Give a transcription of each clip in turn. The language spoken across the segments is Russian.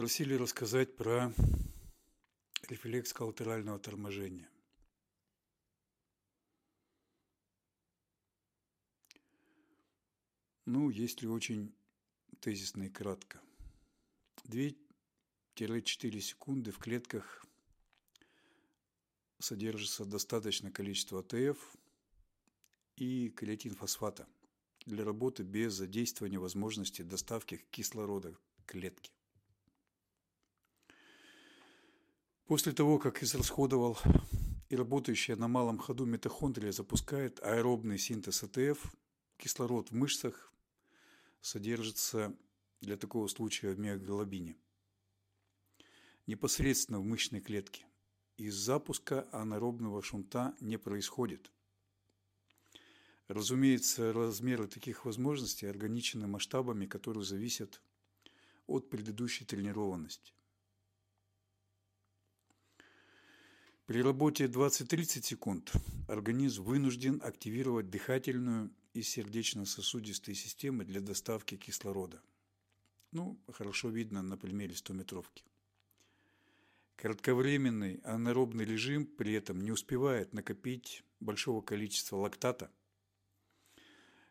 Просили рассказать про рефлекс коллатерального торможения. Ну, если очень тезисно и кратко. 2-4 секунды в клетках содержится достаточное количество АТФ и креатинфосфата для работы без задействования возможности доставки кислорода к клетке. После того, как израсходовал и работающая на малом ходу митохондрия запускает аэробный синтез АТФ, кислород в мышцах содержится для такого случая в миоглобине непосредственно в мышечной клетке. Из запуска анаэробного шунта не происходит. Разумеется, размеры таких возможностей ограничены масштабами, которые зависят от предыдущей тренированности. При работе 20-30 секунд организм вынужден активировать дыхательную и сердечно-сосудистые системы для доставки кислорода. Ну, хорошо видно на примере 100-метровки. Кратковременный анаэробный режим при этом не успевает накопить большого количества лактата,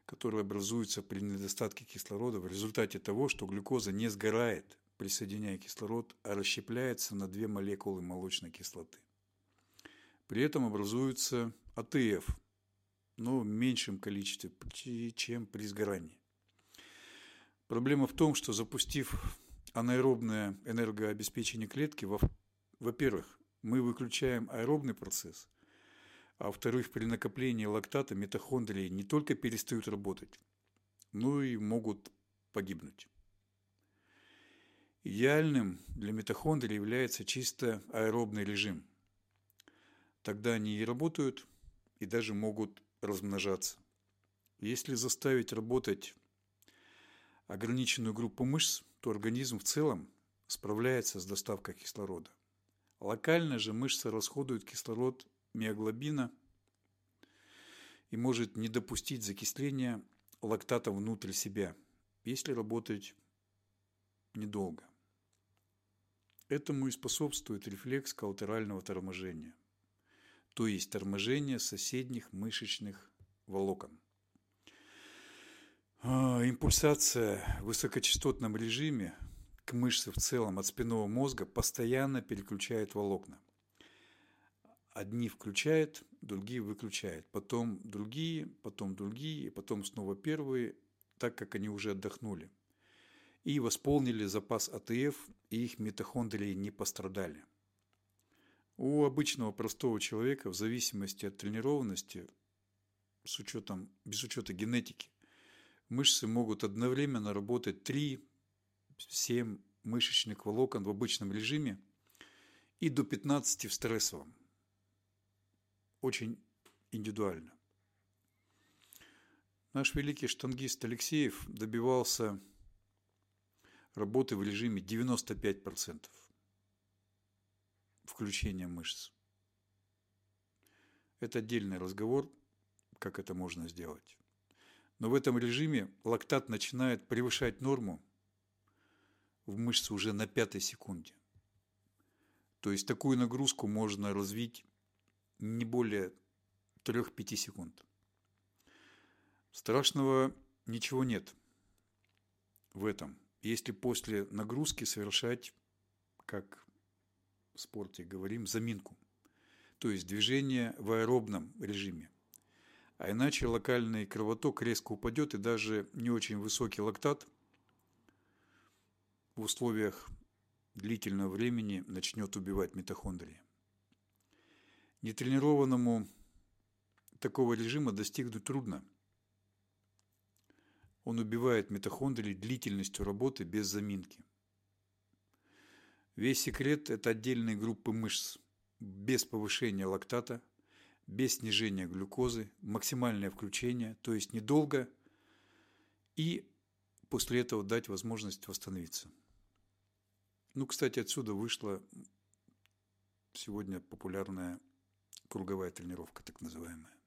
который образуется при недостатке кислорода в результате того, что глюкоза не сгорает, присоединяя кислород, а расщепляется на две молекулы молочной кислоты. При этом образуется АТФ, но в меньшем количестве, чем при сгорании. Проблема в том, что запустив анаэробное энергообеспечение клетки, во-первых, мы выключаем аэробный процесс, а во-вторых, при накоплении лактата митохондрии не только перестают работать, но и могут погибнуть. Идеальным для митохондрий является чисто аэробный режим – Тогда они и работают, и даже могут размножаться. Если заставить работать ограниченную группу мышц, то организм в целом справляется с доставкой кислорода. Локально же мышца расходует кислород миоглобина и может не допустить закисления лактата внутрь себя, если работать недолго. Этому и способствует рефлекс коллатерального торможения то есть торможение соседних мышечных волокон. А, импульсация в высокочастотном режиме к мышце в целом от спинного мозга постоянно переключает волокна. Одни включает, другие выключает, потом другие, потом другие, потом снова первые, так как они уже отдохнули. И восполнили запас АТФ, и их митохондрии не пострадали. У обычного простого человека, в зависимости от тренированности, с учетом, без учета генетики, мышцы могут одновременно работать 3-7 мышечных волокон в обычном режиме и до 15 в стрессовом. Очень индивидуально. Наш великий штангист Алексеев добивался работы в режиме 95% включения мышц. Это отдельный разговор, как это можно сделать. Но в этом режиме лактат начинает превышать норму в мышце уже на пятой секунде. То есть такую нагрузку можно развить не более 3-5 секунд. Страшного ничего нет в этом, если после нагрузки совершать, как спорте говорим, заминку, то есть движение в аэробном режиме. А иначе локальный кровоток резко упадет и даже не очень высокий лактат в условиях длительного времени начнет убивать митохондрии. Нетренированному такого режима достигнуть трудно. Он убивает митохондрии длительностью работы без заминки. Весь секрет – это отдельные группы мышц, без повышения лактата, без снижения глюкозы, максимальное включение, то есть недолго, и после этого дать возможность восстановиться. Ну, кстати, отсюда вышла сегодня популярная круговая тренировка, так называемая.